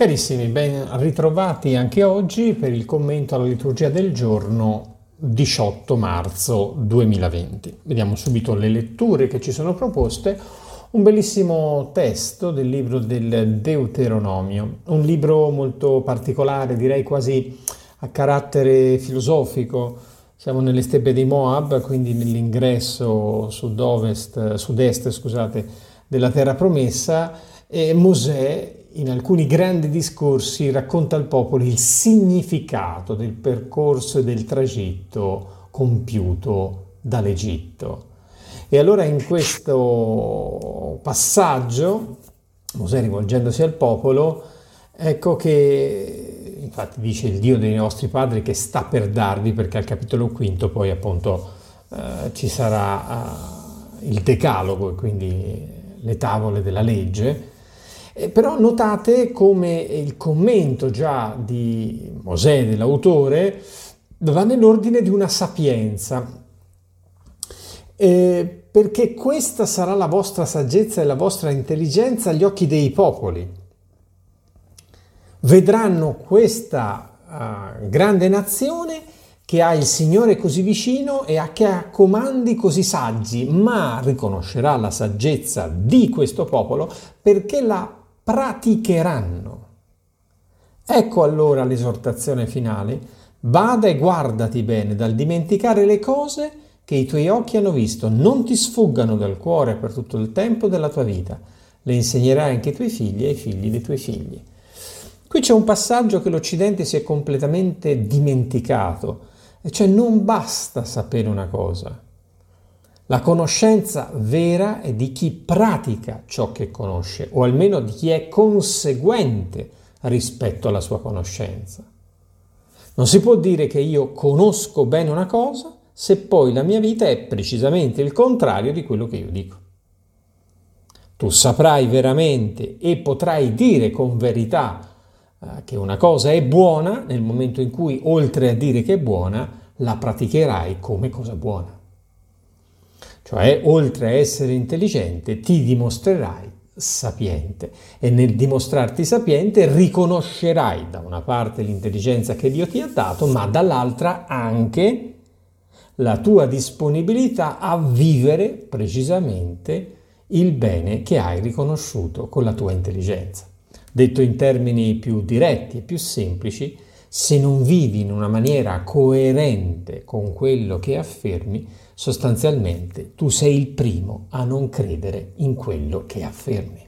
Carissimi, ben ritrovati anche oggi per il commento alla liturgia del giorno 18 marzo 2020. Vediamo subito le letture che ci sono proposte. Un bellissimo testo del libro del Deuteronomio, un libro molto particolare, direi quasi a carattere filosofico. Siamo nelle steppe di Moab, quindi nell'ingresso sud-est, scusate, della terra promessa e Mosè in alcuni grandi discorsi racconta al popolo il significato del percorso e del tragitto compiuto dall'Egitto. E allora in questo passaggio, Mosè rivolgendosi al popolo, ecco che infatti dice il Dio dei nostri padri che sta per darvi, perché al capitolo quinto poi appunto eh, ci sarà eh, il decalogo, quindi le tavole della legge, eh, però notate come il commento già di Mosè, dell'autore, va nell'ordine di una sapienza, eh, perché questa sarà la vostra saggezza e la vostra intelligenza agli occhi dei popoli. Vedranno questa uh, grande nazione che ha il Signore così vicino e che ha comandi così saggi, ma riconoscerà la saggezza di questo popolo perché la praticheranno. Ecco allora l'esortazione finale. Vada e guardati bene dal dimenticare le cose che i tuoi occhi hanno visto, non ti sfuggano dal cuore per tutto il tempo della tua vita. Le insegnerai anche ai tuoi figli e ai figli dei tuoi figli. Qui c'è un passaggio che l'Occidente si è completamente dimenticato, e cioè non basta sapere una cosa, la conoscenza vera è di chi pratica ciò che conosce, o almeno di chi è conseguente rispetto alla sua conoscenza. Non si può dire che io conosco bene una cosa se poi la mia vita è precisamente il contrario di quello che io dico. Tu saprai veramente e potrai dire con verità eh, che una cosa è buona nel momento in cui, oltre a dire che è buona, la praticherai come cosa buona. Cioè, oltre a essere intelligente, ti dimostrerai sapiente e nel dimostrarti sapiente riconoscerai da una parte l'intelligenza che Dio ti ha dato, ma dall'altra anche la tua disponibilità a vivere precisamente il bene che hai riconosciuto con la tua intelligenza. Detto in termini più diretti e più semplici, se non vivi in una maniera coerente con quello che affermi, sostanzialmente tu sei il primo a non credere in quello che affermi.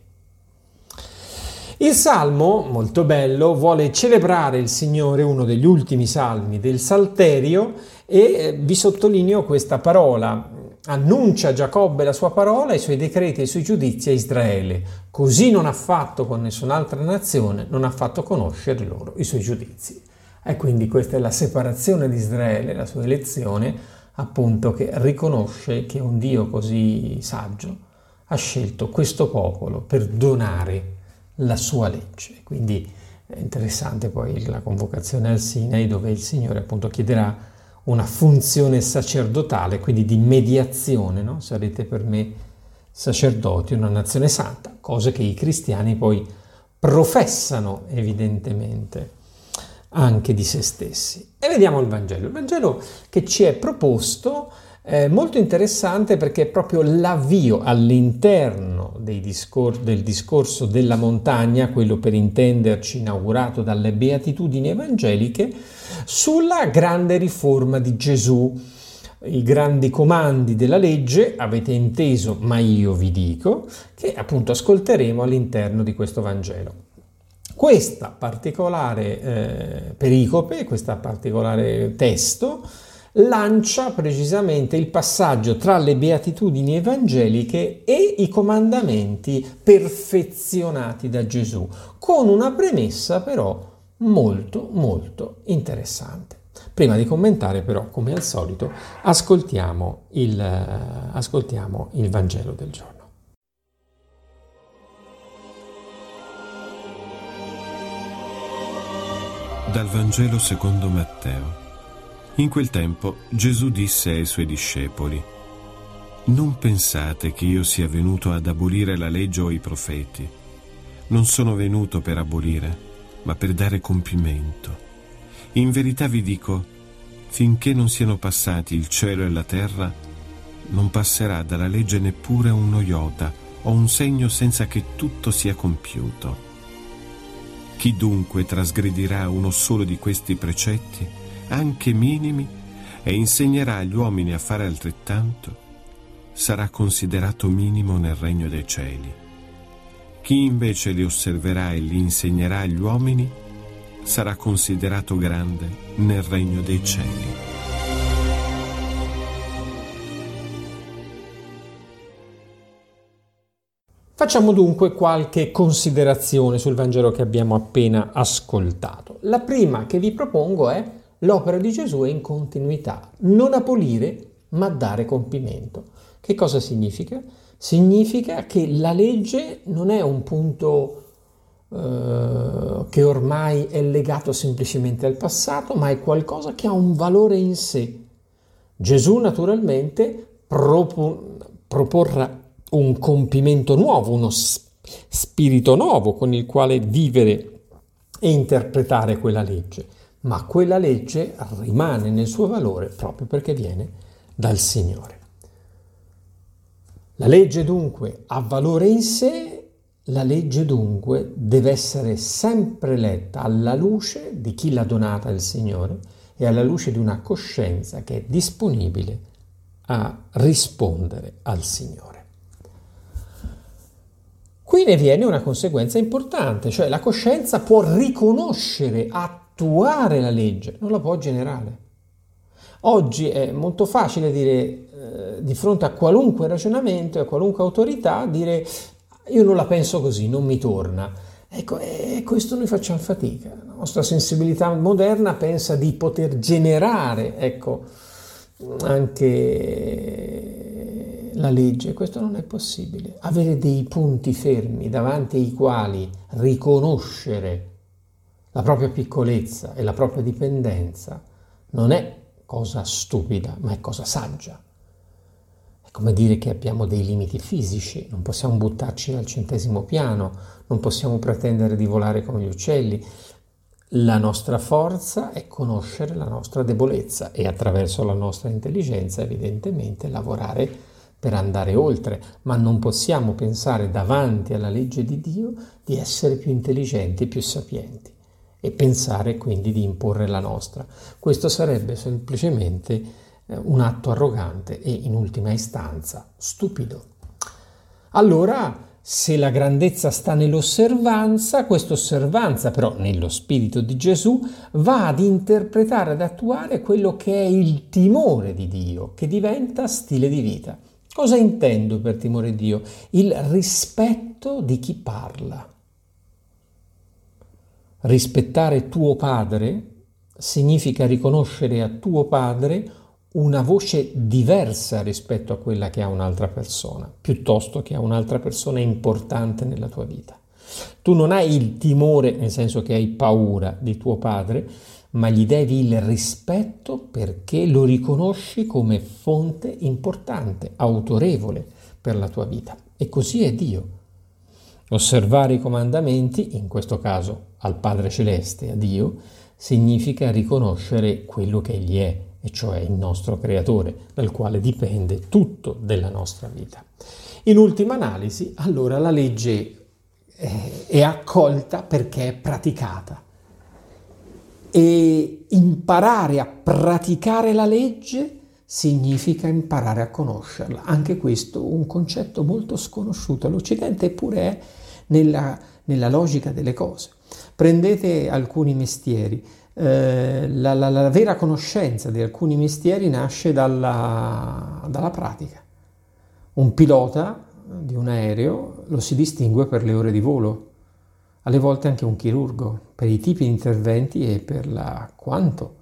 Il salmo, molto bello, vuole celebrare il Signore, uno degli ultimi salmi del Salterio, e eh, vi sottolineo questa parola. Annuncia Giacobbe la sua parola, i suoi decreti e i suoi giudizi a Israele. Così non ha fatto con nessun'altra nazione, non ha fatto conoscere loro i suoi giudizi. E quindi questa è la separazione di Israele, la sua elezione, appunto che riconosce che un Dio così saggio ha scelto questo popolo per donare la sua legge. Quindi è interessante poi la convocazione al Sinai dove il Signore appunto chiederà una funzione sacerdotale, quindi di mediazione, no? sarete per me sacerdoti, una nazione santa, cose che i cristiani poi professano evidentemente anche di se stessi. E vediamo il Vangelo. Il Vangelo che ci è proposto è molto interessante perché è proprio l'avvio all'interno discor- del discorso della montagna, quello per intenderci inaugurato dalle beatitudini evangeliche, sulla grande riforma di Gesù. I grandi comandi della legge, avete inteso, ma io vi dico, che appunto ascolteremo all'interno di questo Vangelo. Questa particolare eh, pericope, questo particolare testo, lancia precisamente il passaggio tra le beatitudini evangeliche e i comandamenti perfezionati da Gesù, con una premessa però molto molto interessante. Prima di commentare però, come al solito, ascoltiamo il, uh, ascoltiamo il Vangelo del giorno. Dal Vangelo secondo Matteo. In quel tempo Gesù disse ai suoi discepoli, Non pensate che io sia venuto ad abolire la legge o i profeti. Non sono venuto per abolire, ma per dare compimento. In verità vi dico, finché non siano passati il cielo e la terra, non passerà dalla legge neppure uno iota o un segno senza che tutto sia compiuto. Chi dunque trasgredirà uno solo di questi precetti, anche minimi, e insegnerà agli uomini a fare altrettanto, sarà considerato minimo nel regno dei cieli. Chi invece li osserverà e li insegnerà agli uomini, sarà considerato grande nel regno dei cieli. Facciamo dunque qualche considerazione sul Vangelo che abbiamo appena ascoltato. La prima che vi propongo è l'opera di Gesù è in continuità, non abolire ma dare compimento. Che cosa significa? Significa che la legge non è un punto eh, che ormai è legato semplicemente al passato, ma è qualcosa che ha un valore in sé. Gesù naturalmente propo- proporrà un compimento nuovo, uno spirito nuovo con il quale vivere e interpretare quella legge, ma quella legge rimane nel suo valore proprio perché viene dal Signore. La legge dunque ha valore in sé, la legge dunque deve essere sempre letta alla luce di chi l'ha donata il Signore e alla luce di una coscienza che è disponibile a rispondere al Signore. Qui ne viene una conseguenza importante, cioè la coscienza può riconoscere, attuare la legge, non la può generare. Oggi è molto facile dire eh, di fronte a qualunque ragionamento, a qualunque autorità, dire io non la penso così, non mi torna. Ecco, e questo noi facciamo fatica. La nostra sensibilità moderna pensa di poter generare, ecco, anche la legge, questo non è possibile. Avere dei punti fermi davanti ai quali riconoscere la propria piccolezza e la propria dipendenza non è cosa stupida, ma è cosa saggia. È come dire che abbiamo dei limiti fisici, non possiamo buttarci dal centesimo piano, non possiamo pretendere di volare come gli uccelli. La nostra forza è conoscere la nostra debolezza e attraverso la nostra intelligenza evidentemente lavorare per andare oltre, ma non possiamo pensare davanti alla legge di Dio di essere più intelligenti e più sapienti e pensare quindi di imporre la nostra. Questo sarebbe semplicemente eh, un atto arrogante e in ultima istanza stupido. Allora, se la grandezza sta nell'osservanza, questa osservanza però nello spirito di Gesù va ad interpretare, ad attuare quello che è il timore di Dio, che diventa stile di vita. Cosa intendo per timore di Dio? Il rispetto di chi parla. Rispettare tuo padre significa riconoscere a tuo padre una voce diversa rispetto a quella che ha un'altra persona, piuttosto che a un'altra persona importante nella tua vita. Tu non hai il timore, nel senso che hai paura di tuo padre, ma gli devi il rispetto perché lo riconosci come fonte importante, autorevole per la tua vita. E così è Dio. Osservare i comandamenti, in questo caso al Padre Celeste, a Dio, significa riconoscere quello che Egli è, e cioè il nostro Creatore, dal quale dipende tutto della nostra vita. In ultima analisi, allora la legge è accolta perché è praticata e imparare a praticare la legge significa imparare a conoscerla. Anche questo un concetto molto sconosciuto all'Occidente, eppure è nella, nella logica delle cose. Prendete alcuni mestieri. Eh, la, la, la, vera conoscenza di alcuni mestieri nasce dalla, dalla pratica. Un pilota di un aereo lo si distingue per le ore di volo, alle volte anche un chirurgo, per i tipi di interventi e per la, quanto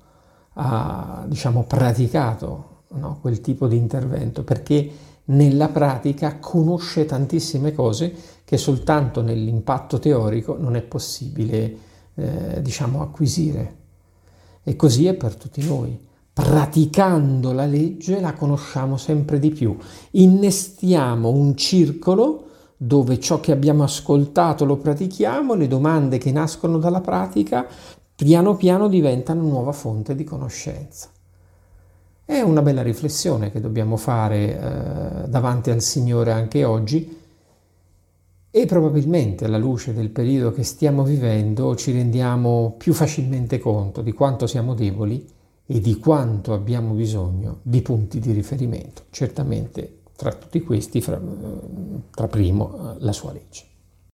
ha diciamo, praticato no, quel tipo di intervento, perché nella pratica conosce tantissime cose che soltanto nell'impatto teorico non è possibile eh, diciamo, acquisire. E così è per tutti noi. Praticando la legge la conosciamo sempre di più. Innestiamo un circolo dove ciò che abbiamo ascoltato lo pratichiamo, le domande che nascono dalla pratica piano piano diventano nuova fonte di conoscenza. È una bella riflessione che dobbiamo fare eh, davanti al Signore anche oggi e probabilmente alla luce del periodo che stiamo vivendo ci rendiamo più facilmente conto di quanto siamo deboli e di quanto abbiamo bisogno di punti di riferimento. Certamente tra tutti questi, tra, tra primo, la sua legge.